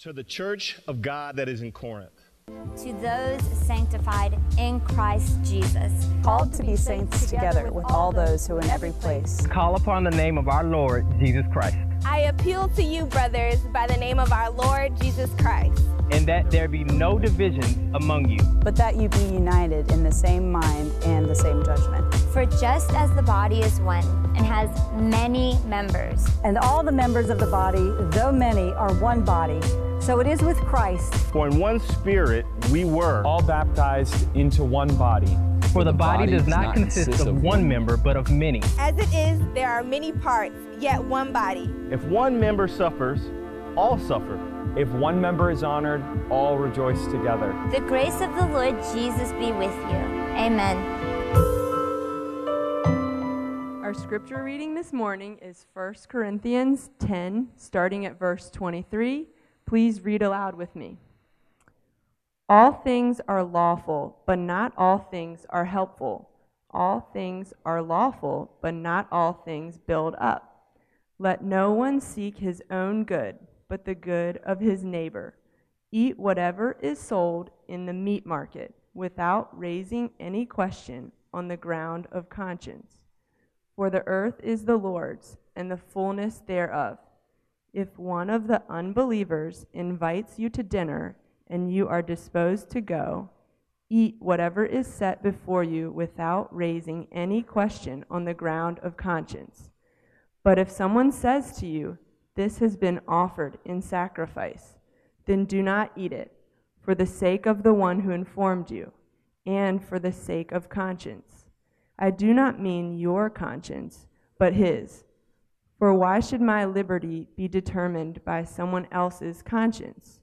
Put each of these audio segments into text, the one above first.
To the church of God that is in Corinth. To those sanctified in Christ Jesus, called to be saints together with all those who are in every place. Call upon the name of our Lord Jesus Christ. I appeal to you, brothers, by the name of our Lord Jesus Christ. And that there be no divisions among you, but that you be united in the same mind and the same judgment. For just as the body is one and has many members, and all the members of the body, though many, are one body, so it is with Christ. For in one spirit we were all baptized into one body. For the, the body, body, does not, not consist, consist of one member, but of many. As it is, there are many parts, yet one body. If one member suffers, all suffer. If one member is honored, all rejoice together. The grace of the Lord Jesus be with you. Amen. Our scripture reading this morning is 1 Corinthians 10, starting at verse 23. Please read aloud with me. All things are lawful, but not all things are helpful. All things are lawful, but not all things build up. Let no one seek his own good, but the good of his neighbor. Eat whatever is sold in the meat market, without raising any question on the ground of conscience. For the earth is the Lord's, and the fullness thereof. If one of the unbelievers invites you to dinner, and you are disposed to go, eat whatever is set before you without raising any question on the ground of conscience. But if someone says to you, This has been offered in sacrifice, then do not eat it, for the sake of the one who informed you, and for the sake of conscience. I do not mean your conscience, but his. For why should my liberty be determined by someone else's conscience?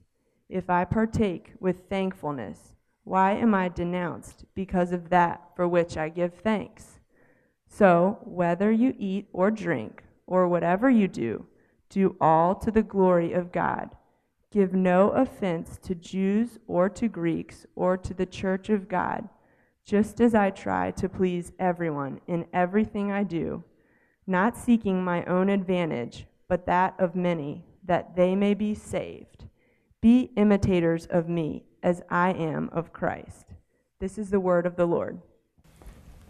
If I partake with thankfulness, why am I denounced because of that for which I give thanks? So, whether you eat or drink, or whatever you do, do all to the glory of God. Give no offense to Jews or to Greeks or to the church of God, just as I try to please everyone in everything I do, not seeking my own advantage, but that of many, that they may be saved. Be imitators of me as I am of Christ. This is the word of the Lord.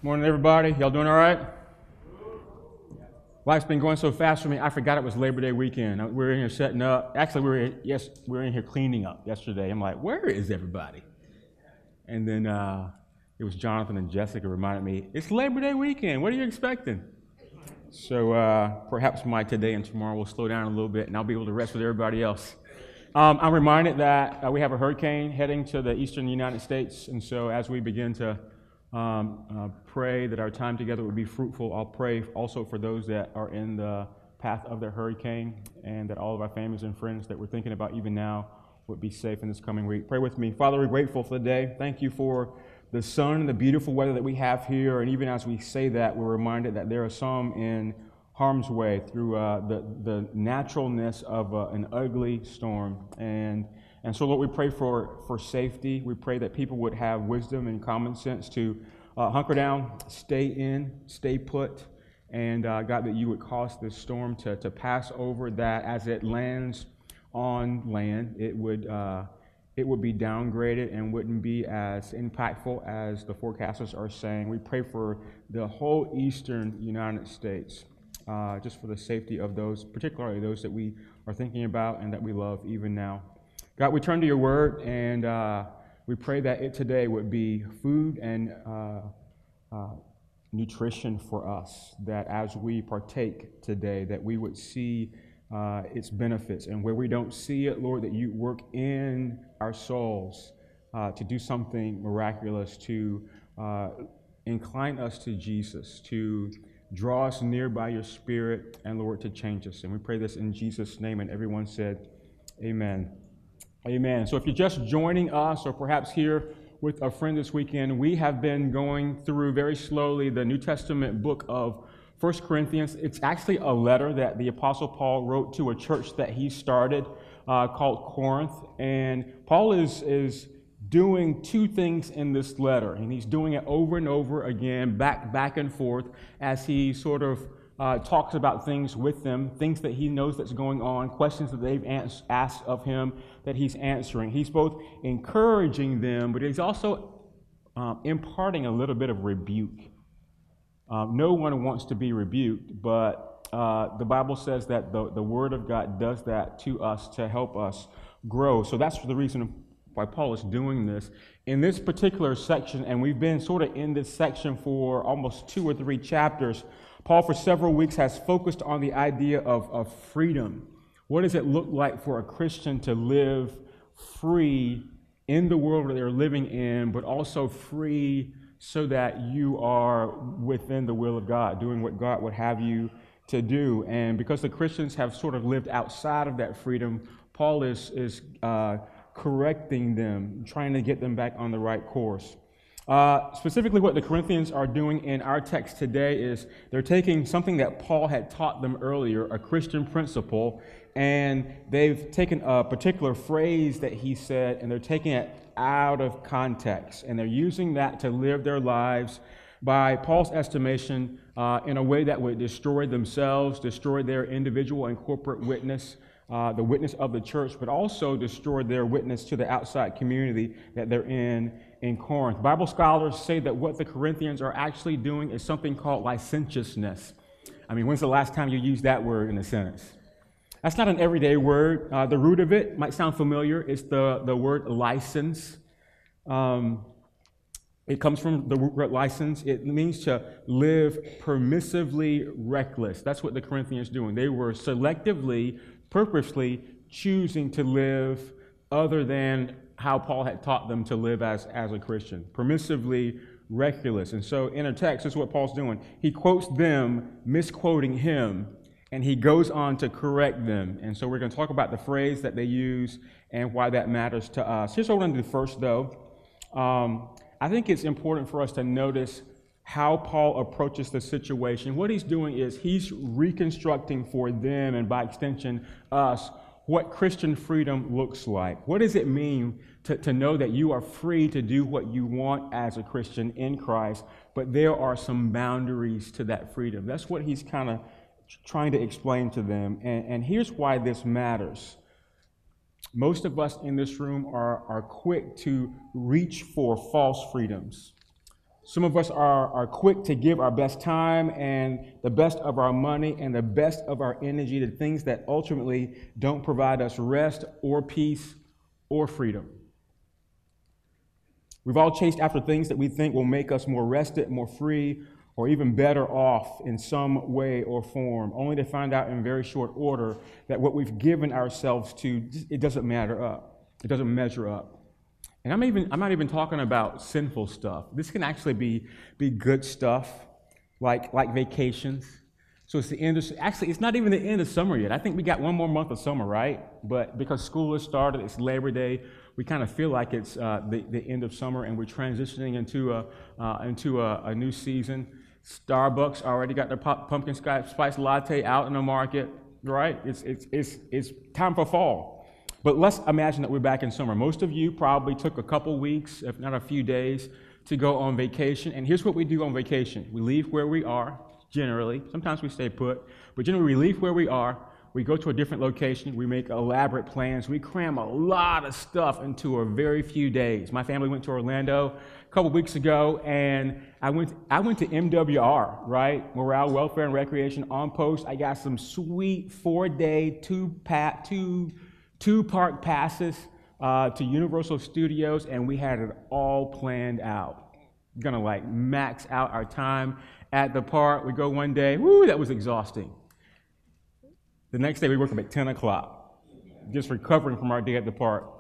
Morning, everybody. Y'all doing all right? Life's been going so fast for me, I forgot it was Labor Day weekend. We were in here setting up. Actually, we were, yes, we were in here cleaning up yesterday. I'm like, where is everybody? And then uh, it was Jonathan and Jessica reminded me, it's Labor Day weekend. What are you expecting? So uh, perhaps my today and tomorrow will slow down a little bit, and I'll be able to rest with everybody else. Um, I'm reminded that uh, we have a hurricane heading to the eastern United States, and so as we begin to um, uh, pray that our time together would be fruitful, I'll pray also for those that are in the path of the hurricane, and that all of our families and friends that we're thinking about even now would be safe in this coming week. Pray with me. Father, we're grateful for the day. Thank you for the sun and the beautiful weather that we have here, and even as we say that, we're reminded that there are some in harm's way through uh, the, the naturalness of uh, an ugly storm. And, and so, Lord, we pray for, for safety. We pray that people would have wisdom and common sense to uh, hunker down, stay in, stay put. And uh, God, that you would cause this storm to, to pass over, that as it lands on land, it would, uh, it would be downgraded and wouldn't be as impactful as the forecasters are saying. We pray for the whole eastern United States uh, just for the safety of those, particularly those that we are thinking about and that we love even now. God, we turn to your word and uh, we pray that it today would be food and uh, uh, nutrition for us, that as we partake today, that we would see uh, its benefits. And where we don't see it, Lord, that you work in our souls uh, to do something miraculous, to incline us to Jesus, to Draw us near by your Spirit, and Lord, to change us. And we pray this in Jesus' name. And everyone said, Amen. Amen. So if you're just joining us, or perhaps here with a friend this weekend, we have been going through very slowly the New Testament book of First Corinthians. It's actually a letter that the Apostle Paul wrote to a church that he started uh, called Corinth. And Paul is, is doing two things in this letter, and he's doing it over and over again, back, back and forth, as he sort of uh, talks about things with them, things that he knows that's going on, questions that they've asked of him that he's answering. He's both encouraging them, but he's also um, imparting a little bit of rebuke. Um, no one wants to be rebuked, but uh, the Bible says that the, the Word of God does that to us to help us grow. So that's the reason why Paul is doing this. In this particular section, and we've been sort of in this section for almost two or three chapters, Paul, for several weeks, has focused on the idea of, of freedom. What does it look like for a Christian to live free in the world that they're living in, but also free so that you are within the will of God, doing what God would have you to do? And because the Christians have sort of lived outside of that freedom, Paul is, is uh, correcting them, trying to get them back on the right course. Uh, specifically, what the Corinthians are doing in our text today is they're taking something that Paul had taught them earlier, a Christian principle, and they've taken a particular phrase that he said and they're taking it out of context. And they're using that to live their lives by Paul's estimation uh, in a way that would destroy themselves, destroy their individual and corporate witness. Uh, the witness of the church, but also destroy their witness to the outside community that they're in in Corinth. Bible scholars say that what the Corinthians are actually doing is something called licentiousness. I mean, when's the last time you used that word in a sentence? That's not an everyday word. Uh, the root of it might sound familiar. It's the, the word license. Um, it comes from the word license. It means to live permissively reckless. That's what the Corinthians doing. They were selectively, purposely choosing to live other than how Paul had taught them to live as, as a Christian, permissively reckless. And so in a text, this is what Paul's doing. He quotes them, misquoting him, and he goes on to correct them. And so we're going to talk about the phrase that they use and why that matters to us. Here's what we're going to do first, though. Um, I think it's important for us to notice how Paul approaches the situation. What he's doing is he's reconstructing for them, and by extension, us, what Christian freedom looks like. What does it mean to, to know that you are free to do what you want as a Christian in Christ, but there are some boundaries to that freedom? That's what he's kind of trying to explain to them. And, and here's why this matters. Most of us in this room are, are quick to reach for false freedoms. Some of us are, are quick to give our best time and the best of our money and the best of our energy to things that ultimately don't provide us rest or peace or freedom. We've all chased after things that we think will make us more rested, more free, or even better off in some way or form, only to find out in very short order that what we've given ourselves to, it doesn't matter up. It doesn't measure up. And I'm, even, I'm not even talking about sinful stuff. This can actually be, be good stuff, like, like vacations. So it's the end of, actually, it's not even the end of summer yet. I think we got one more month of summer, right? But because school has started, it's Labor Day, we kind of feel like it's uh, the, the end of summer and we're transitioning into a, uh, into a, a, new season. Starbucks already got their pumpkin spice latte out in the market, right? It's, it's, it's, it's time for fall. But let's imagine that we're back in summer. Most of you probably took a couple weeks, if not a few days, to go on vacation. And here's what we do on vacation we leave where we are, generally. Sometimes we stay put, but generally we leave where we are. We go to a different location. We make elaborate plans. We cram a lot of stuff into a very few days. My family went to Orlando a couple weeks ago, and I went, I went to MWR, right? Morale, Welfare, and Recreation on post. I got some sweet four day, two, pat, two two park passes uh, to Universal Studios, and we had it all planned out. Gonna like max out our time at the park. We go one day, woo, that was exhausting. The next day, we woke up at 10 o'clock, just recovering from our day at the park.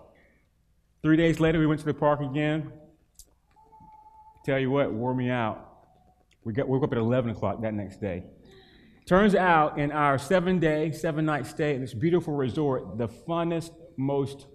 Three days later, we went to the park again. Tell you what, wore me out. We got, woke up at 11 o'clock that next day. Turns out, in our seven day, seven night stay at this beautiful resort, the funnest, most,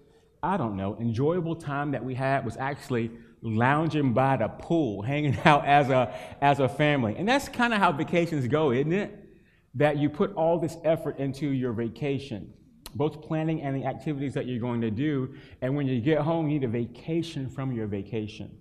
I don't know, enjoyable time that we had was actually lounging by the pool, hanging out as a, as a family. And that's kind of how vacations go, isn't it? That you put all this effort into your vacation, both planning and the activities that you're going to do. And when you get home, you need a vacation from your vacation.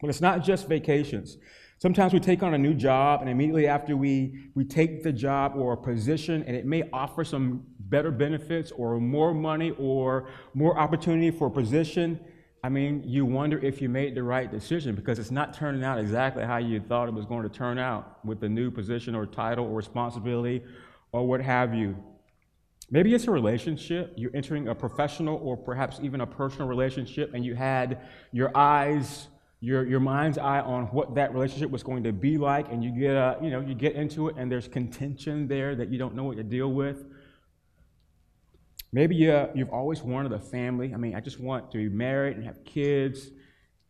But it's not just vacations. Sometimes we take on a new job, and immediately after we, we take the job or a position, and it may offer some better benefits or more money or more opportunity for a position. I mean, you wonder if you made the right decision because it's not turning out exactly how you thought it was going to turn out with the new position or title or responsibility or what have you. Maybe it's a relationship. You're entering a professional or perhaps even a personal relationship, and you had your eyes your, your mind's eye on what that relationship was going to be like, and you get, a, you know, you get into it, and there's contention there that you don't know what to deal with. Maybe you, you've always wanted a family. I mean, I just want to be married and have kids,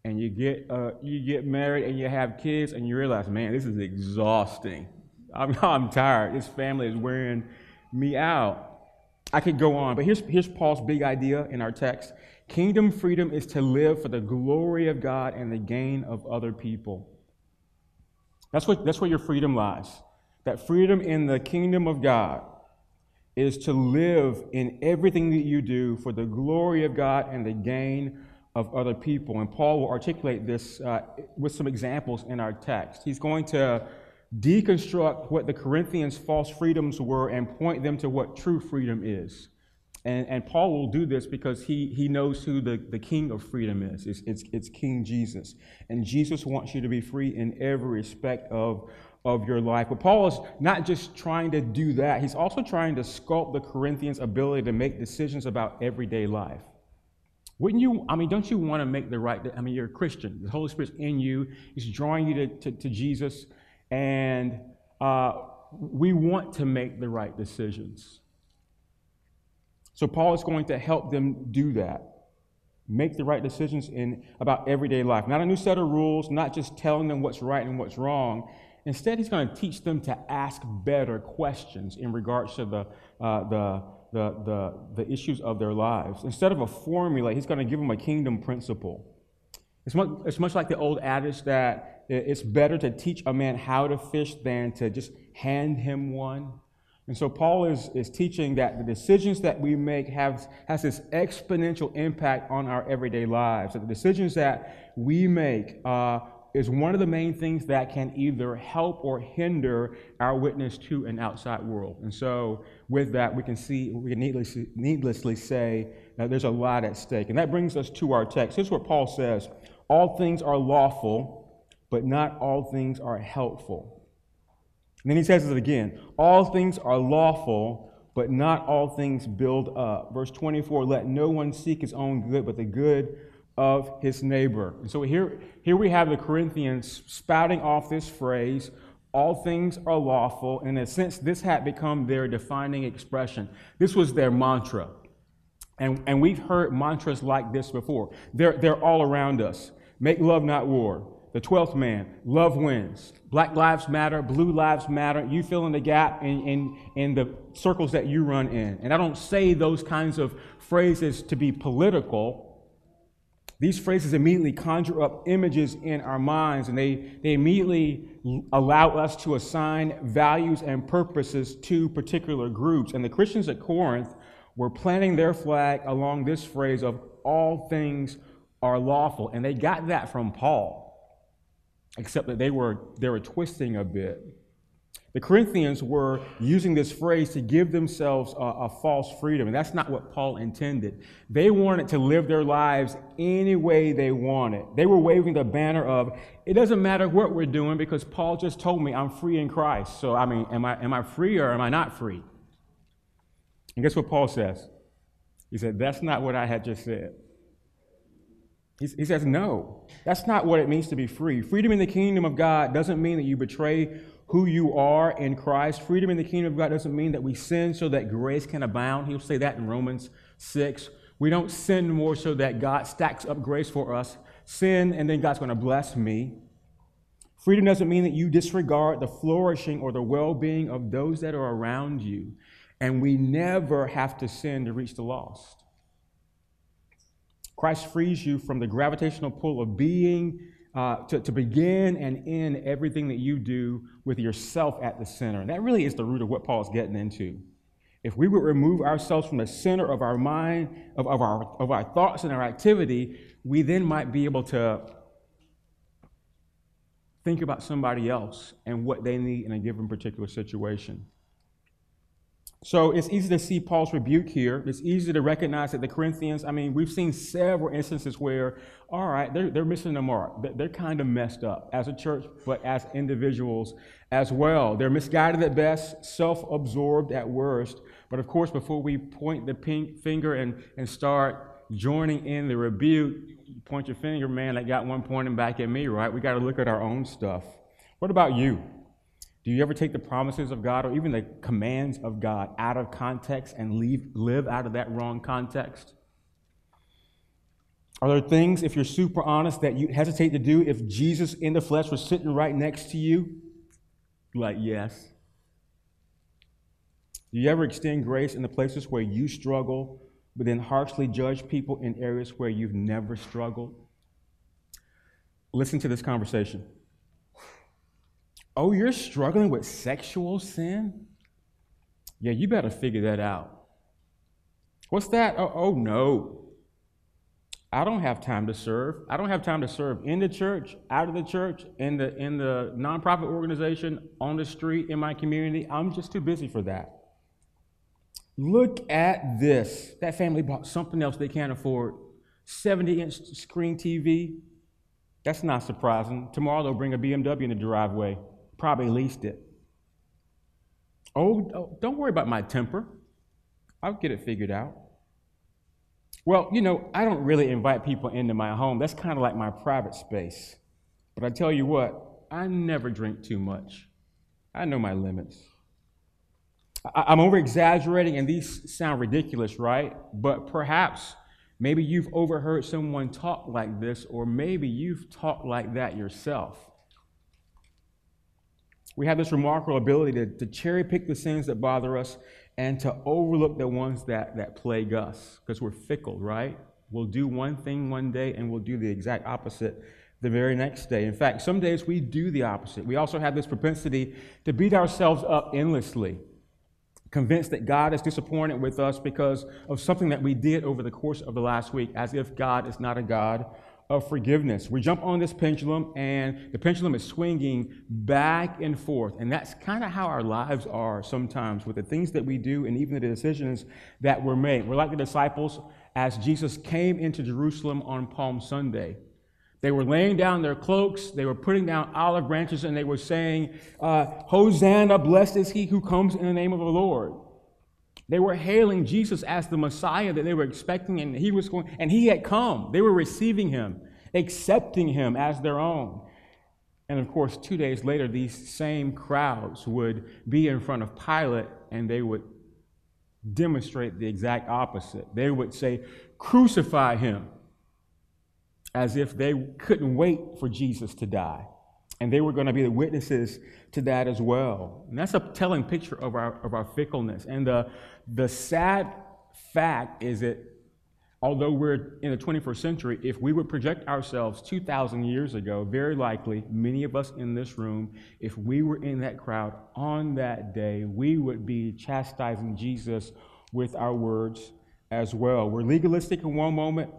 and you get, uh, you get married and you have kids, and you realize, man, this is exhausting. I'm, I'm tired. This family is wearing me out. I could go on, but here's, here's Paul's big idea in our text. Kingdom freedom is to live for the glory of God and the gain of other people. That's, what, that's where your freedom lies. That freedom in the kingdom of God is to live in everything that you do for the glory of God and the gain of other people. And Paul will articulate this uh, with some examples in our text. He's going to deconstruct what the Corinthians' false freedoms were and point them to what true freedom is. And, and Paul will do this because he, he knows who the, the king of freedom is. It's, it's, it's King Jesus. And Jesus wants you to be free in every respect of, of your life. But Paul is not just trying to do that, he's also trying to sculpt the Corinthians' ability to make decisions about everyday life. Wouldn't you, I mean, don't you want to make the right, I mean, you're a Christian. The Holy Spirit's in you, He's drawing you to, to, to Jesus, and uh, we want to make the right decisions. So Paul is going to help them do that. Make the right decisions in about everyday life. Not a new set of rules, not just telling them what's right and what's wrong. Instead, he's going to teach them to ask better questions in regards to the, uh, the, the, the, the issues of their lives. Instead of a formula, he's going to give them a kingdom principle. It's much, it's much like the old adage that it's better to teach a man how to fish than to just hand him one. And so Paul is, is teaching that the decisions that we make have has this exponential impact on our everyday lives. That the decisions that we make uh, is one of the main things that can either help or hinder our witness to an outside world. And so with that, we can see, we can needlessly, needlessly say that there's a lot at stake. And that brings us to our text. Here's what Paul says. All things are lawful, but not all things are helpful. And then he says it again All things are lawful, but not all things build up. Verse 24 Let no one seek his own good, but the good of his neighbor. And so here, here we have the Corinthians spouting off this phrase all things are lawful. And in a sense, this had become their defining expression. This was their mantra. And, and we've heard mantras like this before. They're, they're all around us. Make love, not war the 12th man, love wins. Black lives matter, blue lives matter. You fill in the gap in, in, in the circles that you run in. And I don't say those kinds of phrases to be political. These phrases immediately conjure up images in our minds, and they, they immediately allow us to assign values and purposes to particular groups. And the Christians at Corinth were planting their flag along this phrase of all things are lawful. And they got that from Paul except that they were, they were twisting a bit. The Corinthians were using this phrase to give themselves a, a, false freedom, and that's not what Paul intended. They wanted to live their lives any way they wanted. They were waving the banner of, it doesn't matter what we're doing because Paul just told me I'm free in Christ. So, I mean, am I, am I free or am I not free? And guess what Paul says? He said, That's not what I had just said. He says, no, that's not what it means to be free. Freedom in the kingdom of God doesn't mean that you betray who you are in Christ. Freedom in the kingdom of God doesn't mean that we sin so that grace can abound. He'll say that in Romans 6. We don't sin more so that God stacks up grace for us. Sin, and then God's going to bless me. Freedom doesn't mean that you disregard the flourishing or the well being of those that are around you. And we never have to sin to reach the lost. Christ frees you from the gravitational pull of being, uh, to, to begin and end everything that you do with yourself at the center. And that really is the root of what Paul is getting into. If we would remove ourselves from the center of our mind, of, of, our, of our thoughts and our activity, we then might be able to think about somebody else and what they need in a given particular situation. So it's easy to see Paul's rebuke here. It's easy to recognize that the Corinthians, I mean, we've seen several instances where, all right, they're, they're missing the mark. They're kind of messed up as a church, but as individuals as well. They're misguided at best, self absorbed at worst. But of course, before we point the pink finger and, and start joining in the rebuke, point your finger, man, that got one pointing back at me, right? We got to look at our own stuff. What about you? Do you ever take the promises of God or even the commands of God out of context and leave, live out of that wrong context? Are there things, if you're super honest, that you hesitate to do if Jesus in the flesh was sitting right next to you? Like, yes. Do you ever extend grace in the places where you struggle, but then harshly judge people in areas where you've never struggled? Listen to this conversation. Oh, you're struggling with sexual sin? Yeah, you better figure that out. What's that? Oh, oh, no. I don't have time to serve. I don't have time to serve in the church, out of the church, in the in the nonprofit organization, on the street, in my community. I'm just too busy for that. Look at this. That family bought something else they can't afford. 70 inch screen TV. That's not surprising. Tomorrow they'll bring a BMW in the driveway probably leased it. Oh, oh, don't worry about my temper. I'll get it figured out. Well, you know, I don't really invite people into my home. That's kind of like my private space. But I tell you what, I never drink too much. I know my limits. I- am over exaggerating, and these sound ridiculous, right? But perhaps maybe you've overheard someone talk like this, or maybe you've talked like that yourself we have this remarkable ability to, to cherry pick the sins that bother us and to overlook the ones that, that plague us because we're fickle, right? We'll do one thing one day and we'll do the exact opposite the very next day. In fact, some days we do the opposite. We also have this propensity to beat ourselves up endlessly, convinced that God is disappointed with us because of something that we did over the course of the last week, as if God is not a God of forgiveness. We jump on this pendulum, and the pendulum is swinging back and forth. And that's kind of how our lives are sometimes with the things that we do and even the decisions that were made. We're like the disciples as Jesus came into Jerusalem on Palm Sunday. They were laying down their cloaks, they were putting down olive branches, and they were saying, uh, Hosanna, blessed is he who comes in the name of the Lord. They were hailing Jesus as the Messiah that they were expecting, and he was going, and he had come. They were receiving him, accepting him as their own. And of course, two days later, these same crowds would be in front of Pilate and they would demonstrate the exact opposite. They would say, Crucify him, as if they couldn't wait for Jesus to die. And they were going to be the witnesses to that as well. And that's a telling picture of our, of our fickleness. And the, the sad fact is that although we're in the 21st century, if we would project ourselves 2,000 years ago, very likely many of us in this room, if we were in that crowd on that day, we would be chastising Jesus with our words as well. We're legalistic in one moment.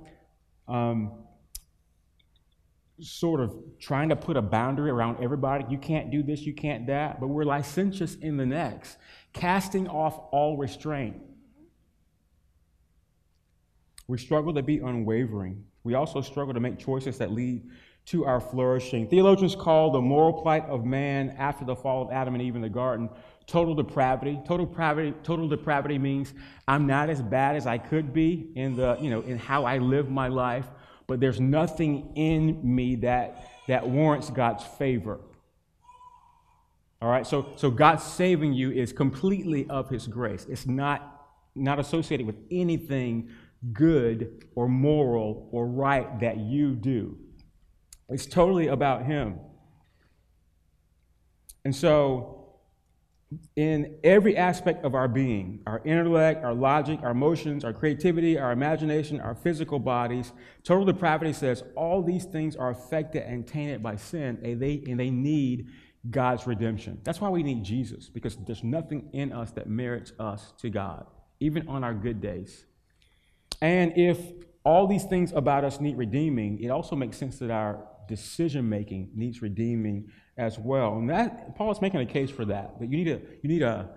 Um, sort of trying to put a boundary around everybody. You can't do this, you can't that. But we're licentious in the next, casting off all restraint. We struggle to be unwavering. We also struggle to make choices that lead to our flourishing. Theologians call the moral plight of man after the fall of Adam and Eve in the garden total depravity. Total depravity, total depravity means I'm not as bad as I could be in the, you know, in how I live my life but there's nothing in me that, that warrants God's favor. All right, so, so God saving you is completely of His grace. It's not, not associated with anything good or moral or right that you do. It's totally about Him. And so in every aspect of our being our intellect, our logic, our emotions, our creativity, our imagination, our physical bodies. Total depravity says all these things are affected and tainted by sin, and they, and they need God's redemption. That's why we need Jesus, because there's nothing in us that merits us to God, even on our good days. And if all these things about us need redeeming, it also makes sense that our decision making needs redeeming as well. And that Paul is making a case for that. That you need a you need a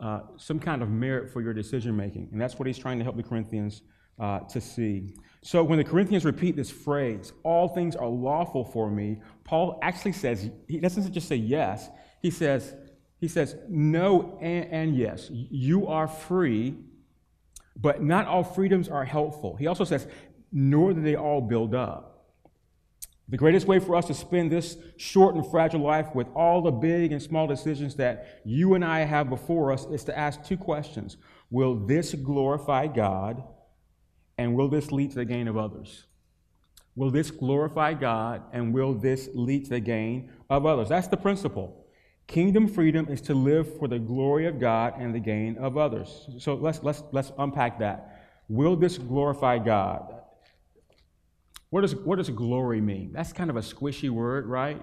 uh, some kind of merit for your decision making, and that's what he's trying to help the Corinthians uh, to see. So when the Corinthians repeat this phrase, "All things are lawful for me," Paul actually says he doesn't just say yes. He says he says no and, and yes. You are free, but not all freedoms are helpful. He also says, nor do they all build up. The greatest way for us to spend this short and fragile life with all the big and small decisions that you and I have before us is to ask two questions Will this glorify God? And will this lead to the gain of others? Will this glorify God? And will this lead to the gain of others? That's the principle. Kingdom freedom is to live for the glory of God and the gain of others. So let's, let's, let's unpack that. Will this glorify God? What does, what does glory mean? That's kind of a squishy word, right?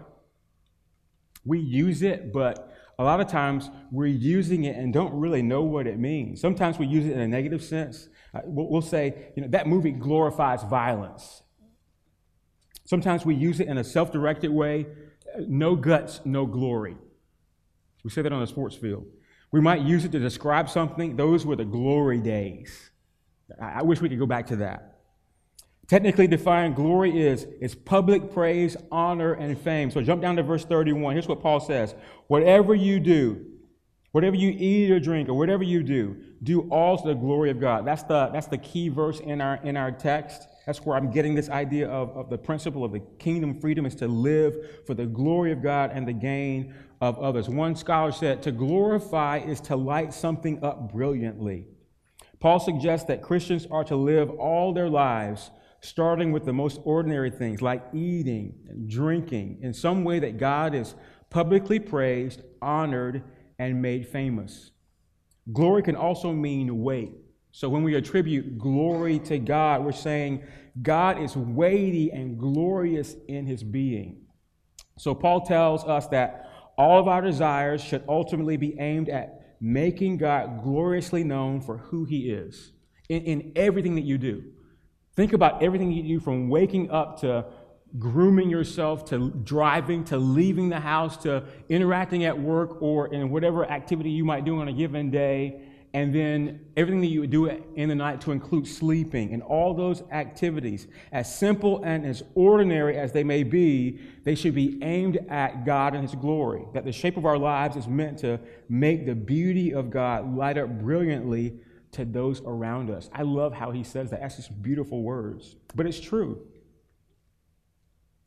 We use it, but a lot of times we're using it and don't really know what it means. Sometimes we use it in a negative sense. Uh, we'll say, you know, that movie glorifies violence. Sometimes we use it in a self directed way no guts, no glory. We say that on the sports field. We might use it to describe something. Those were the glory days. I wish we could go back to that. Technically defined, glory is, is public praise, honor, and fame. So jump down to verse 31. Here's what Paul says Whatever you do, whatever you eat or drink, or whatever you do, do all to the glory of God. That's the, that's the key verse in our, in our text. That's where I'm getting this idea of, of the principle of the kingdom freedom is to live for the glory of God and the gain of others. One scholar said, To glorify is to light something up brilliantly. Paul suggests that Christians are to live all their lives starting with the most ordinary things like eating and drinking in some way that God is publicly praised, honored, and made famous. Glory can also mean weight. So when we attribute glory to God, we're saying God is weighty and glorious in his being. So Paul tells us that all of our desires should ultimately be aimed at making God gloriously known for who he is in, in everything that you do. Think about everything you do from waking up to grooming yourself to driving to leaving the house to interacting at work or in whatever activity you might do on a given day. And then everything that you would do in the night to include sleeping and all those activities as simple and as ordinary as they may be they should be aimed at god and his glory. That the shape of our lives is meant to make the beauty of god light up brilliantly to those around us. I love how he says that. That's just beautiful words. But it's true.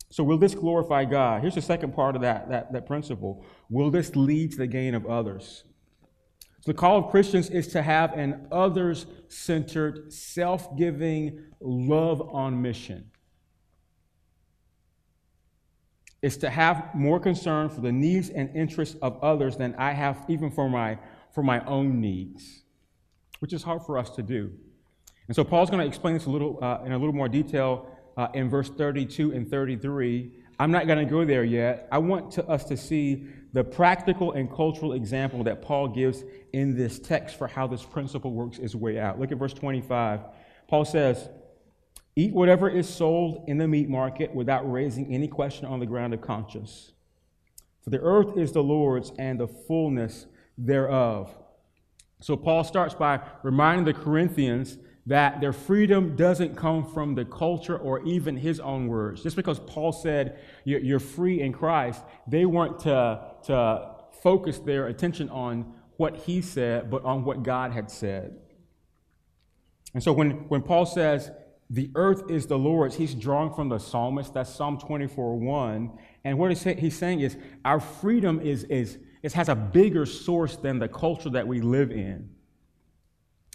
So, will this glorify God? Here's the second part of that, that, that principle. Will this lead to the gain of others? So the call of Christians is to have an others centered, self giving love on mission. It's to have more concern for the needs and interests of others than I have even for my, for my own needs which is hard for us to do. And so Paul's going to explain this a little uh, in a little more detail uh, in verse 32 and 33. I'm not going to go there yet. I want to, us to see the practical and cultural example that Paul gives in this text for how this principle works its way out. Look at verse 25. Paul says, Eat whatever is sold in the meat market without raising any question on the ground of conscience. For the earth is the Lord's and the fullness thereof. So Paul starts by reminding the Corinthians that their freedom doesn't come from the culture or even his own words. Just because Paul said you're free in Christ, they weren't to, to focus their attention on what he said, but on what God had said. And so when, when Paul says, the earth is the Lord's, he's drawing from the psalmist, that's Psalm 24 1. And what he's saying is, our freedom is, is it has a bigger source than the culture that we live in.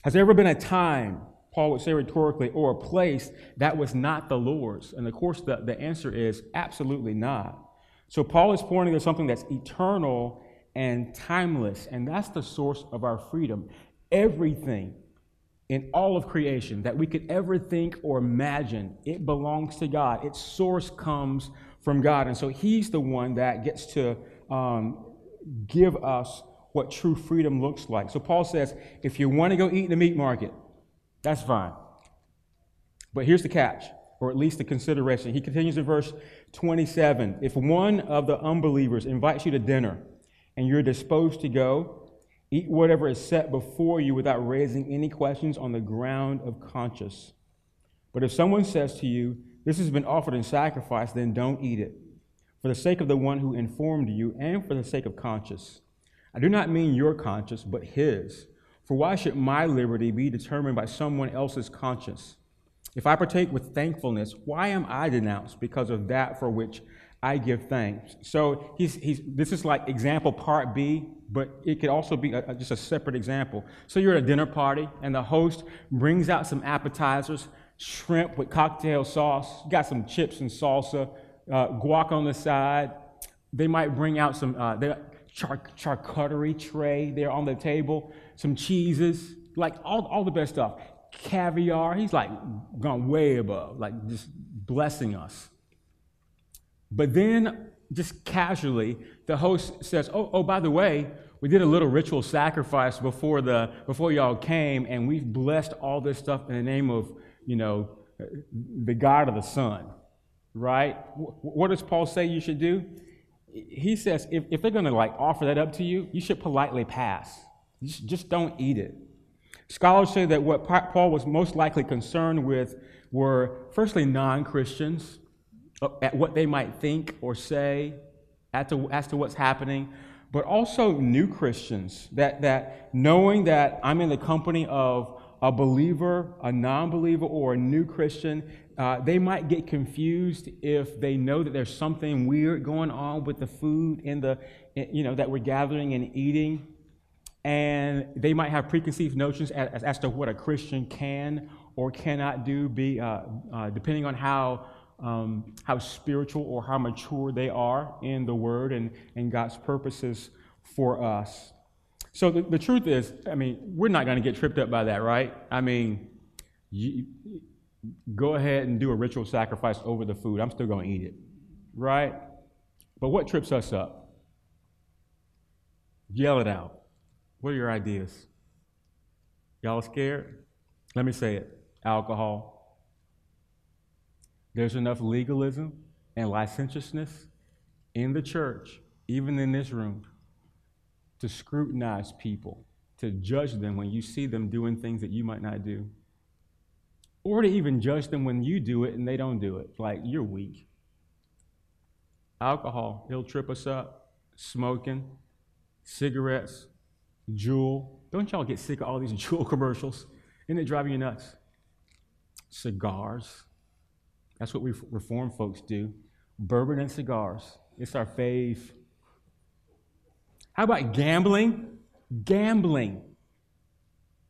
Has there ever been a time, Paul would say rhetorically, or a place that was not the Lord's? And of course, the, the answer is absolutely not. So Paul is pointing to something that's eternal and timeless, and that's the source of our freedom. Everything in all of creation that we could ever think or imagine, it belongs to God. Its source comes from God. And so He's the one that gets to um, give us what true freedom looks like. So Paul says, if you want to go eat in the meat market, that's fine. But here's the catch or at least the consideration. He continues in verse 27 If one of the unbelievers invites you to dinner and you're disposed to go, eat whatever is set before you without raising any questions on the ground of conscience. But if someone says to you, This has been offered in sacrifice, then don't eat it, for the sake of the one who informed you and for the sake of conscience. I do not mean your conscience, but his. For why should my liberty be determined by someone else's conscience? If I partake with thankfulness, why am I denounced because of that for which I give thanks? So he's, he's, this is like example part B, but it could also be a, just a separate example. So you're at a dinner party, and the host brings out some appetizers, shrimp with cocktail sauce, you got some chips and salsa, uh, guac on the side. They might bring out some uh, char- charcuterie tray there on the table some cheeses, like all, all the best stuff. Caviar, he's like gone way above, like just blessing us. But then, just casually, the host says, Oh, oh by the way, we did a little ritual sacrifice before, the, before y'all came, and we've blessed all this stuff in the name of, you know, the God of the sun, right? What does Paul say you should do? He says, if, if they're going to like offer that up to you, you should politely pass. Just just don't eat it. Scholars say that what Paul was most likely concerned with were, firstly, non Christians, uh, at what they might think or say as to, as to what's happening, but also new Christians, that, that knowing that I'm in the company of a believer, a non believer, or a new Christian, uh, they might get confused if they know that there's something weird going on with the food in the, you know, that we're gathering and eating and they might have preconceived notions as, as to what a Christian can or cannot do, be, uh, uh, depending on how, um, how spiritual or how mature they are in the Word and, and God's purposes for us. So the, the truth is, I mean, we're not going to get tripped up by that, right? I mean, you, go ahead and do a ritual sacrifice over the food. I'm still going to eat it, right? But what trips us up? Yell it out. What are your ideas? Y'all scared? Let me say it alcohol. There's enough legalism and licentiousness in the church, even in this room, to scrutinize people, to judge them when you see them doing things that you might not do, or to even judge them when you do it and they don't do it. Like, you're weak. Alcohol, it'll trip us up. Smoking, cigarettes, Juul. Don't y'all get sick of all these Juul commercials? Isn't it driving you nuts? Cigars. That's what we reform folks do. Bourbon and cigars. It's our fave. How about gambling? Gambling.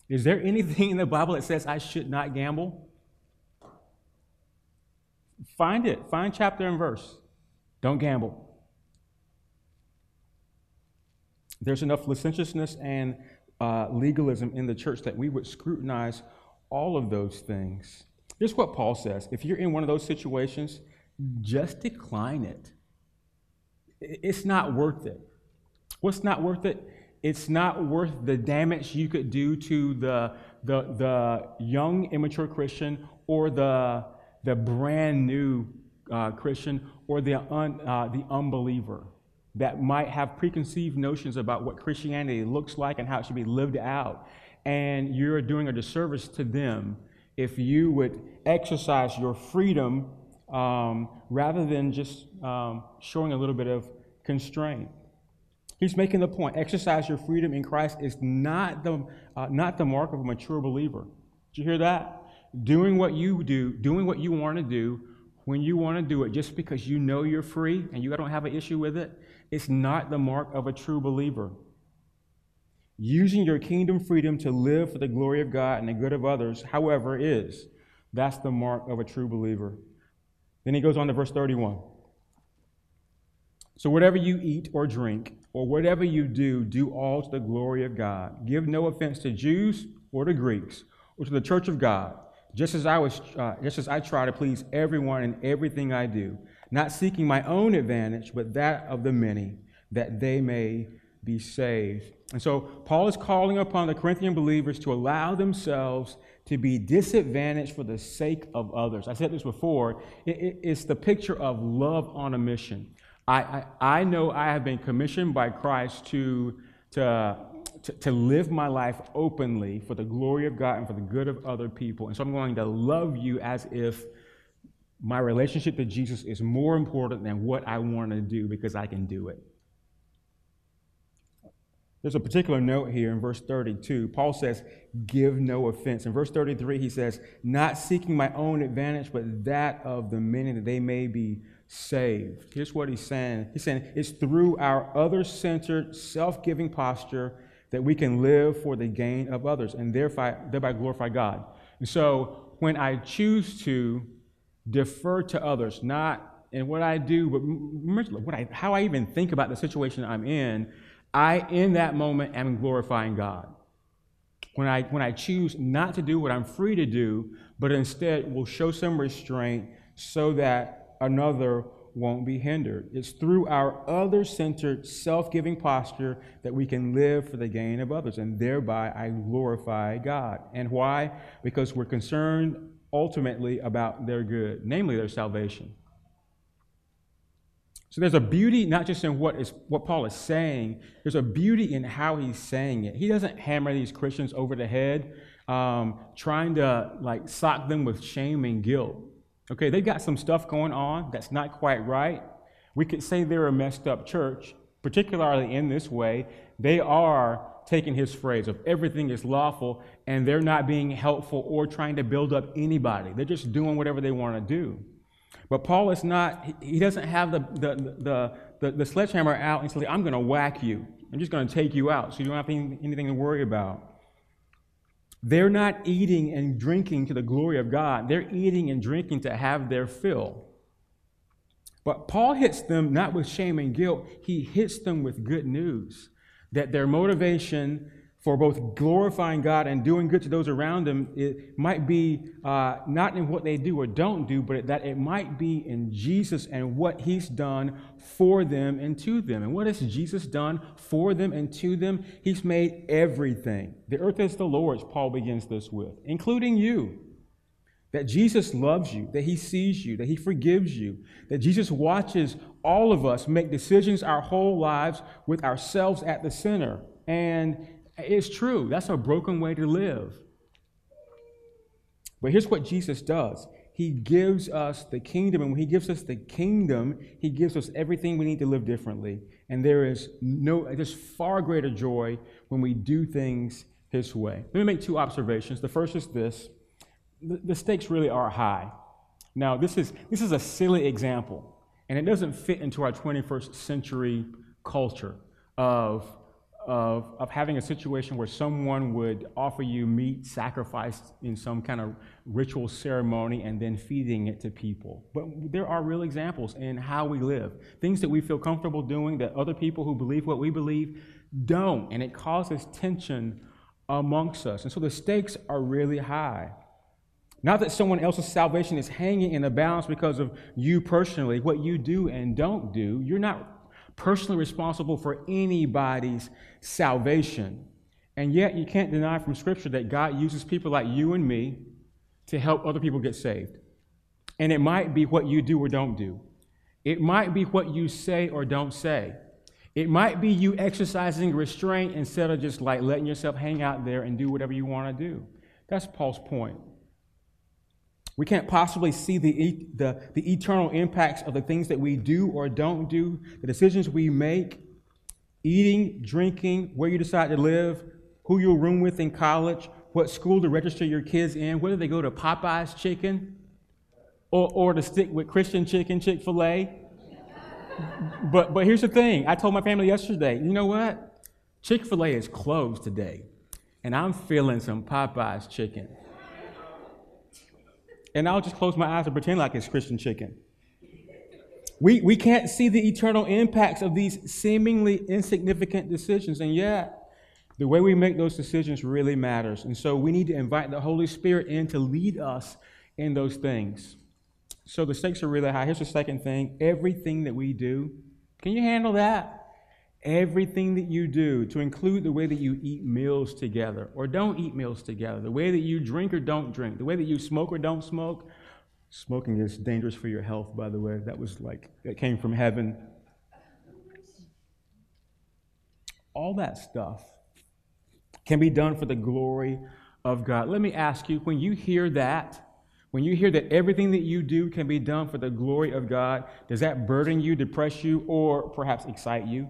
Is there anything in the Bible that says I should not gamble? Find it. Find chapter and verse. Don't gamble. There's enough licentiousness and uh, legalism in the church that we would scrutinize all of those things. Here's what Paul says if you're in one of those situations, just decline it. It's not worth it. What's not worth it? It's not worth the damage you could do to the, the, the young, immature Christian or the, the brand new uh, Christian or the, un, uh, the unbeliever that might have preconceived notions about what Christianity looks like and how it should be lived out. And you're doing a disservice to them if you would exercise your freedom um, rather than just um, showing a little bit of constraint. He's making the point exercise your freedom in Christ is not the, uh, not the mark of a mature believer. Did you hear that? Doing what you do, doing what you want to do when you want to do it just because you know you're free and you don't have an issue with it it's not the mark of a true believer. Using your kingdom freedom to live for the glory of God and the good of others, however, is. That's the mark of a true believer. Then he goes on to verse 31. So, whatever you eat or drink, or whatever you do, do all to the glory of God. Give no offense to Jews or to Greeks or to the church of God, just as I, was, uh, just as I try to please everyone in everything I do not seeking my own advantage, but that of the many, that they may be saved. And so Paul is calling upon the Corinthian believers to allow themselves to be disadvantaged for the sake of others. I said this before. It, it, it's the picture of love on a mission. I, I, I know I have been commissioned by Christ to, to, to, to live my life openly for the glory of God and for the good of other people. And so I'm going to love you as if my relationship to Jesus is more important than what I want to do because I can do it. There's a particular note here in verse 32. Paul says, Give no offense. In verse 33, he says, Not seeking my own advantage, but that of the many that they may be saved. Here's what he's saying He's saying, It's through our other centered, self giving posture that we can live for the gain of others and thereby, thereby glorify God. And so when I choose to defer to others, not in what I do, but what I, how I even think about the situation I'm in, I, in that moment, am glorifying God. When I, when I choose not to do what I'm free to do, but instead will show some restraint so that another won't be hindered. It's through our other centered, self giving posture that we can live for the gain of others, and thereby I glorify God. And why? Because we're concerned ultimately about their good, namely their salvation. So there's a beauty not just in what is what Paul is saying. There's a beauty in how he's saying it. He doesn't hammer these Christians over the head, um, trying to like sock them with shame and guilt. Okay, they've got some stuff going on that's not quite right. We could say they're a messed up church, particularly in this way. They are taking his phrase of everything is lawful, and they're not being helpful or trying to build up anybody. They're just doing whatever they want to do. But Paul is not, he doesn't have the, the, the, the, the sledgehammer out and say, I'm going to whack you. I'm just going to take you out so you don't have anything to worry about. They're not eating and drinking to the glory of God. They're eating and drinking to have their fill. But Paul hits them not with shame and guilt, he hits them with good news that their motivation for both glorifying God and doing good to those around them, it might be uh, not in what they do or don't do, but that it might be in Jesus and what He's done for them and to them. And what has Jesus done for them and to them? He's made everything. The earth is the Lord's, Paul begins this with, including you. That Jesus loves you, that He sees you, that He forgives you, that Jesus watches all of us make decisions our whole lives with ourselves at the center. And it's true. That's a broken way to live. But here's what Jesus does He gives us the kingdom. And when He gives us the kingdom, He gives us everything we need to live differently. And there is no, there's far greater joy when we do things His way. Let me make two observations. The first is this the stakes really are high. Now, this is, this is a silly example, and it doesn't fit into our 21st century culture of of, of having a situation where someone would offer you meat sacrificed in some kind of ritual ceremony and then feeding it to people. But there are real examples in how we live. Things that we feel comfortable doing that other people who believe what we believe don't. And it causes tension amongst us. And so the stakes are really high. Not that someone else's salvation is hanging in the balance because of you personally, what you do and don't do. You're not personally responsible for anybody's salvation. And yet, you can't deny from Scripture that God uses people like you and me to help other people get saved. And it might be what you do or don't do, it might be what you say or don't say. It might be you exercising restraint instead of just like letting yourself hang out there and do whatever you want to do. That's Paul's point. We can't possibly see the, the, the eternal impacts of the things that we do or don't do, the decisions we make, eating, drinking, where you decide to live, who you'll room with in college, what school to register your kids in, whether they go to Popeye's Chicken or, or to stick with Christian Chicken, Chick fil A. but, but here's the thing I told my family yesterday, you know what? Chick fil A is closed today, and I'm feeling some Popeye's chicken and I'll just close my eyes and pretend like it's Christian chicken. We, we can't see the eternal impacts of these seemingly insignificant decisions, and yet the way we make those decisions really matters. And so we need to invite the Holy Spirit in to lead us in those things. So the stakes are really high. Here's the second thing everything that we do, can you handle that? Everything that you do, to include the way that you eat meals together or don't eat meals together, the way that you drink or don't drink, the way that you smoke or don't smoke. Smoking is dangerous for your health, by the way. That was like, that came from heaven. All that stuff can be done for the glory of God. Let me ask you when you hear that, when you hear that everything that you do can be done for the glory of God, does that burden you, depress you, or perhaps excite you?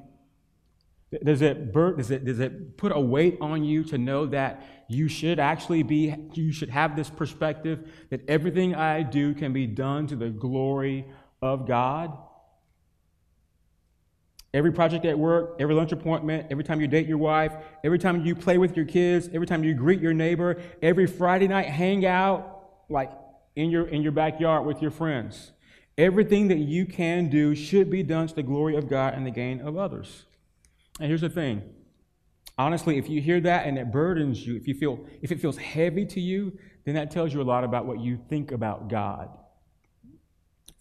Does it, does, it, does it put a weight on you to know that you should actually be, you should have this perspective that everything I do can be done to the glory of God? Every project at work, every lunch appointment, every time you date your wife, every time you play with your kids, every time you greet your neighbor, every Friday night hangout, like in your, in your backyard with your friends. Everything that you can do should be done to the glory of God and the gain of others. And here's the thing. Honestly, if you hear that and it burdens you, if you feel if it feels heavy to you, then that tells you a lot about what you think about God.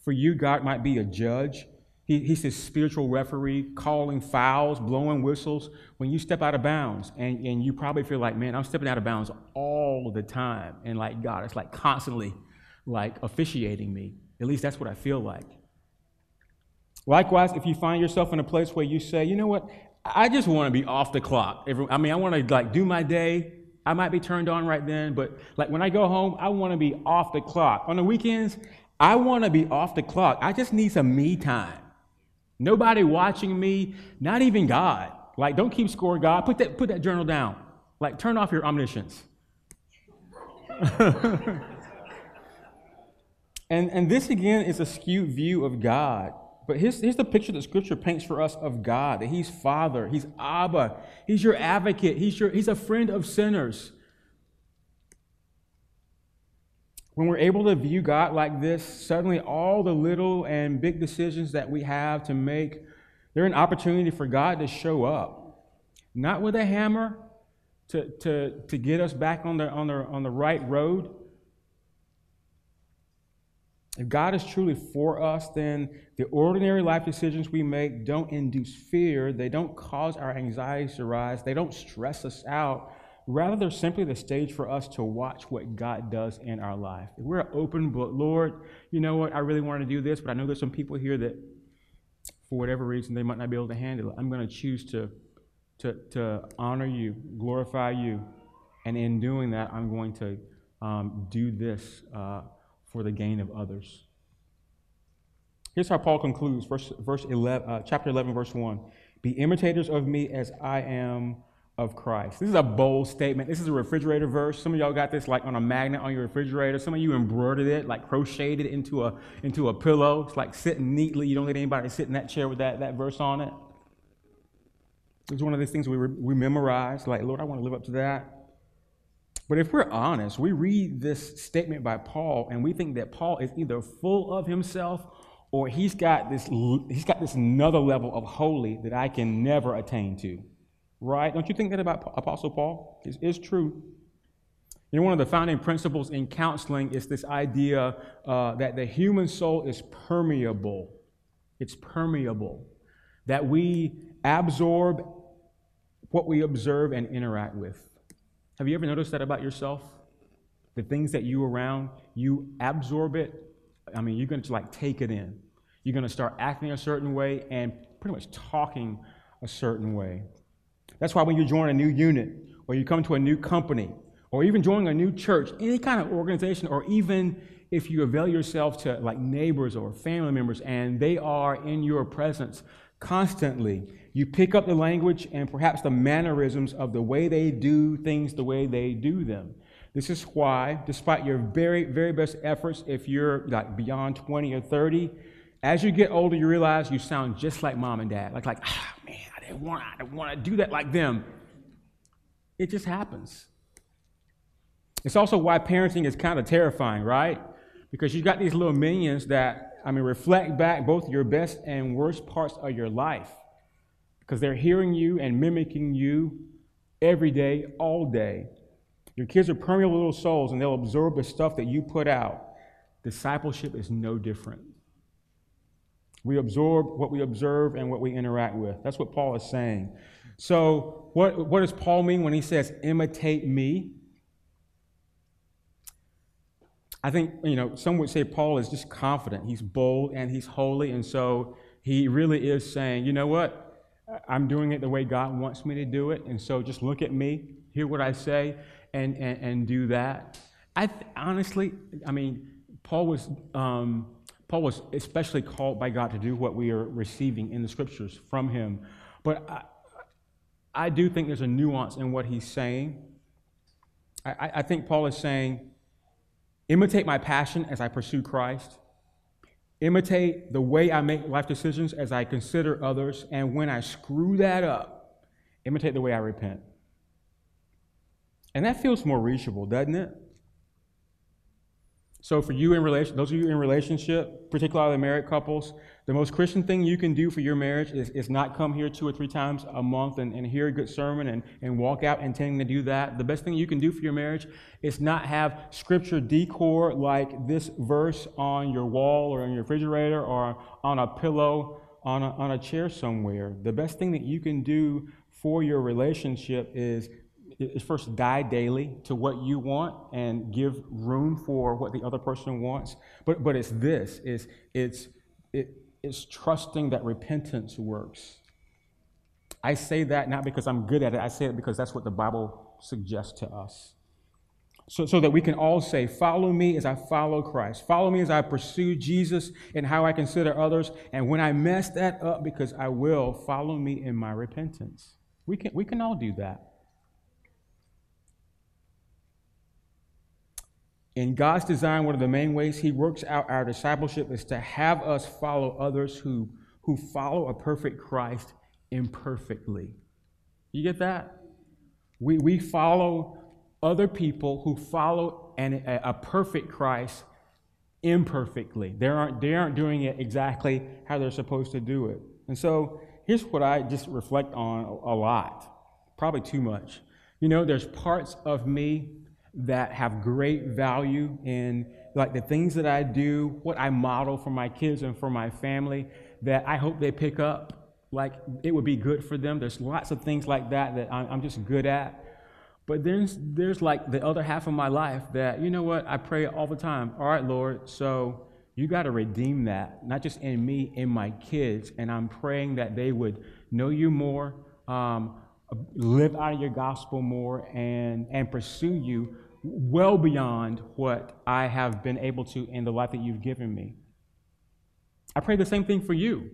For you, God might be a judge. He, he's this spiritual referee, calling fouls, blowing whistles when you step out of bounds. And, and you probably feel like, man, I'm stepping out of bounds all the time. And like God, it's like constantly like officiating me. At least that's what I feel like. Likewise, if you find yourself in a place where you say, you know what, I just want to be off the clock. I mean, I want to like do my day. I might be turned on right then, but like when I go home, I want to be off the clock. On the weekends, I want to be off the clock. I just need some me time. Nobody watching me, not even God. Like, don't keep score, God. Put that, put that journal down. Like, turn off your omniscience. and, and this, again, is a skewed view of God. But here's, here's the picture that Scripture paints for us of God that He's Father, He's Abba, He's your advocate, He's, your, he's a friend of sinners. When we're able to view God like this, suddenly all the little and big decisions that we have to make, they're an opportunity for God to show up. Not with a hammer to, to, to get us back on the, on, the, on the right road, if God is truly for us, then the ordinary life decisions we make don't induce fear. They don't cause our anxieties to rise. They don't stress us out. Rather, they're simply the stage for us to watch what God does in our life. If we're open book, Lord, you know what? I really want to do this, but I know there's some people here that, for whatever reason, they might not be able to handle it. I'm going to choose to, to, to honor you, glorify you. And in doing that, I'm going to um, do this. Uh, for the gain of others. Here's how Paul concludes, verse, verse 11, uh, chapter 11, verse 1. Be imitators of me as I am of Christ. This is a bold statement. This is a refrigerator verse. Some of y'all got this like on a magnet on your refrigerator. Some of you embroidered it, like crocheted it into a, into a pillow. It's like sitting neatly. You don't let anybody sit in that chair with that, that verse on it. It's one of these things we, we memorize, like, Lord, I want to live up to that. But if we're honest, we read this statement by Paul and we think that Paul is either full of himself or he's got this he's got this another level of holy that I can never attain to. Right? Don't you think that about Apostle Paul? It's, it's true. You know, one of the founding principles in counseling is this idea uh, that the human soul is permeable. It's permeable. That we absorb what we observe and interact with. Have you ever noticed that about yourself? The things that you around, you absorb it. I mean, you're going to like take it in. You're going to start acting a certain way and pretty much talking a certain way. That's why when you join a new unit or you come to a new company or even joining a new church, any kind of organization, or even if you avail yourself to like neighbors or family members and they are in your presence constantly, you pick up the language and perhaps the mannerisms of the way they do things the way they do them. This is why, despite your very, very best efforts, if you're like beyond 20 or 30, as you get older, you realize you sound just like mom and dad. Like, like, ah, oh, man, I didn't want, I didn't want to do that like them. It just happens. It's also why parenting is kind of terrifying, right? Because you've got these little minions that, I mean, reflect back both your best and worst parts of your life because they're hearing you and mimicking you every day, all day. Your kids are permeable little souls and they'll absorb the stuff that you put out. Discipleship is no different. We absorb what we observe and what we interact with. That's what Paul is saying. So, what, what does Paul mean when he says, imitate me? I think, you know, some would say Paul is just confident. He's bold and he's holy. And so he really is saying, you know what? I'm doing it the way God wants me to do it. And so just look at me, hear what I say, and, and, and do that. I th- honestly, I mean, Paul was, um, Paul was especially called by God to do what we are receiving in the scriptures from him. But I, I do think there's a nuance in what he's saying. I, I think Paul is saying, imitate my passion as I pursue Christ, imitate the way I make life decisions as I consider others, and when I screw that up, imitate the way I repent. And that feels more reachable, doesn't it? So for you in relation, those of you in relationship, particularly married couples, the most Christian thing you can do for your marriage is, is not come here two or three times a month and, and hear a good sermon and, and walk out intending to do that. The best thing you can do for your marriage is not have scripture decor like this verse on your wall or in your refrigerator or on a pillow on a, on a chair somewhere. The best thing that you can do for your relationship is is first die daily to what you want and give room for what the other person wants. But, but it's this it's, it's, it, it's trusting that repentance works. I say that not because I'm good at it, I say it because that's what the Bible suggests to us. So, so that we can all say, Follow me as I follow Christ. Follow me as I pursue Jesus and how I consider others. And when I mess that up, because I will, follow me in my repentance. We can, we can all do that. In God's design, one of the main ways He works out our discipleship is to have us follow others who, who follow a perfect Christ imperfectly. You get that? We, we follow other people who follow an, a, a perfect Christ imperfectly. They aren't, they aren't doing it exactly how they're supposed to do it. And so here's what I just reflect on a, a lot, probably too much. You know, there's parts of me that have great value in like the things that I do, what I model for my kids and for my family that I hope they pick up. Like it would be good for them. There's lots of things like that that I'm just good at. But there's there's like the other half of my life that you know what I pray all the time. All right, Lord, so you got to redeem that, not just in me, in my kids, and I'm praying that they would know you more, um, live out of your gospel more, and and pursue you well beyond what I have been able to in the life that you've given me. I pray the same thing for you.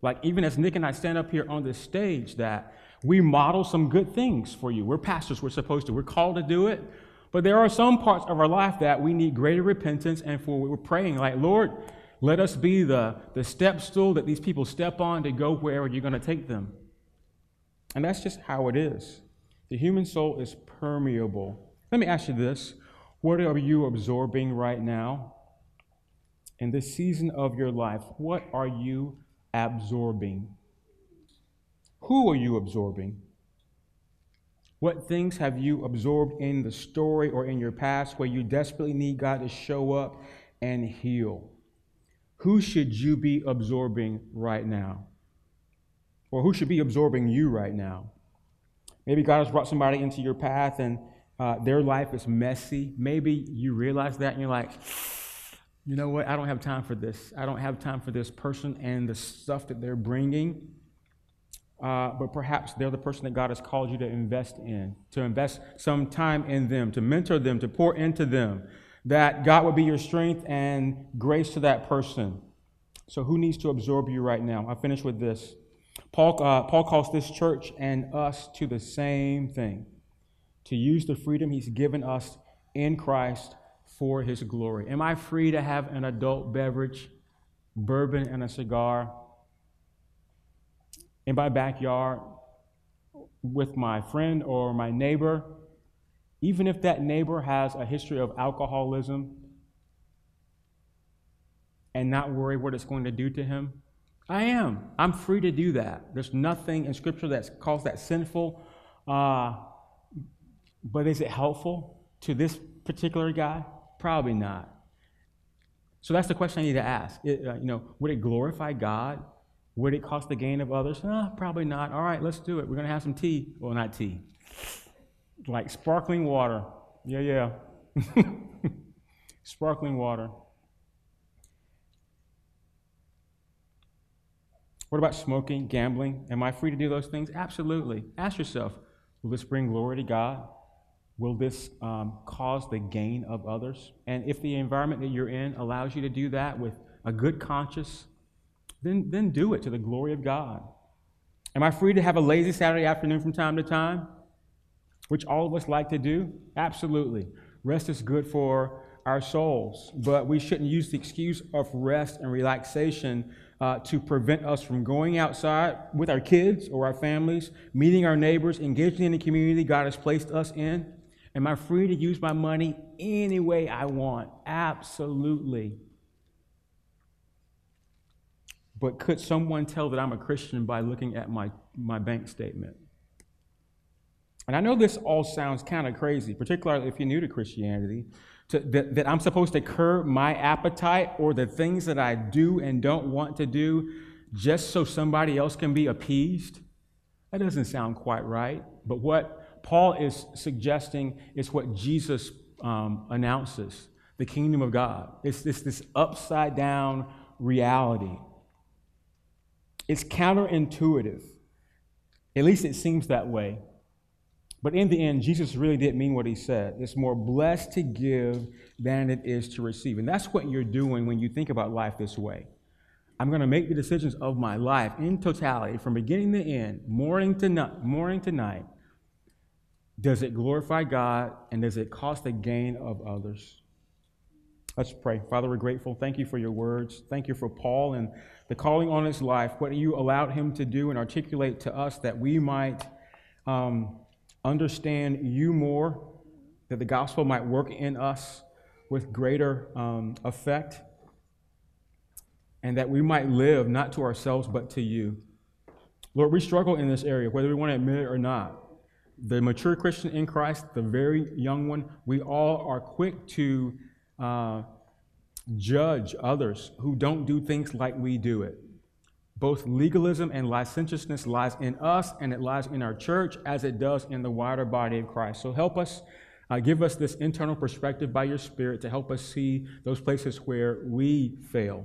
Like, even as Nick and I stand up here on this stage, that we model some good things for you. We're pastors, we're supposed to, we're called to do it. But there are some parts of our life that we need greater repentance, and for we're praying, like, Lord, let us be the, the step stool that these people step on to go wherever you're going to take them. And that's just how it is. The human soul is permeable let me ask you this What are you absorbing right now? In this season of your life, what are you absorbing? Who are you absorbing? What things have you absorbed in the story or in your past where you desperately need God to show up and heal? Who should you be absorbing right now? Or who should be absorbing you right now? Maybe God has brought somebody into your path and uh, their life is messy. Maybe you realize that and you're like, you know what? I don't have time for this. I don't have time for this person and the stuff that they're bringing. Uh, but perhaps they're the person that God has called you to invest in, to invest some time in them, to mentor them, to pour into them, that God would be your strength and grace to that person. So, who needs to absorb you right now? I'll finish with this. Paul, uh, Paul calls this church and us to the same thing to use the freedom He's given us in Christ for His glory. Am I free to have an adult beverage, bourbon, and a cigar in my backyard with my friend or my neighbor, even if that neighbor has a history of alcoholism? and not worry what it's going to do to him? I am. I'm free to do that. There's nothing in Scripture that calls that sinful. Uh, but is it helpful to this particular guy? Probably not. So that's the question I need to ask. It, uh, you know, would it glorify God? Would it cost the gain of others? No, probably not. All right, let's do it. We're going to have some tea. Well, not tea. Like sparkling water. Yeah, yeah. sparkling water. What about smoking, gambling? Am I free to do those things? Absolutely. Ask yourself will this bring glory to God? Will this um, cause the gain of others? And if the environment that you're in allows you to do that with a good conscience, then, then do it to the glory of God. Am I free to have a lazy Saturday afternoon from time to time? Which all of us like to do? Absolutely. Rest is good for our souls, but we shouldn't use the excuse of rest and relaxation uh, to prevent us from going outside with our kids or our families, meeting our neighbors, engaging in the community God has placed us in. Am I free to use my money any way I want? Absolutely. But could someone tell that I'm a Christian by looking at my, my bank statement? And I know this all sounds kind of crazy, particularly if you're new to Christianity, to, that, that I'm supposed to curb my appetite or the things that I do and don't want to do just so somebody else can be appeased. That doesn't sound quite right. But what Paul is suggesting is what Jesus um, announces the kingdom of God. It's this, this upside down reality. It's counterintuitive. At least it seems that way. But in the end, Jesus really did mean what he said. It's more blessed to give than it is to receive. And that's what you're doing when you think about life this way. I'm going to make the decisions of my life in totality, from beginning to end, morning to night, morning to night. Does it glorify God and does it cost the gain of others? Let's pray. Father, we're grateful. Thank you for your words. Thank you for Paul and the calling on his life, what you allowed him to do and articulate to us that we might um, understand you more, that the gospel might work in us with greater um, effect, and that we might live not to ourselves but to you. Lord, we struggle in this area, whether we want to admit it or not. The mature Christian in Christ, the very young one, we all are quick to uh, judge others who don't do things like we do it. Both legalism and licentiousness lies in us and it lies in our church as it does in the wider body of Christ. So help us, uh, give us this internal perspective by your Spirit to help us see those places where we fail,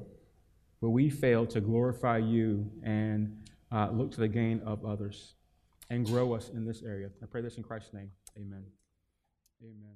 where we fail to glorify you and uh, look to the gain of others and grow us in this area. I pray this in Christ's name. Amen. Amen.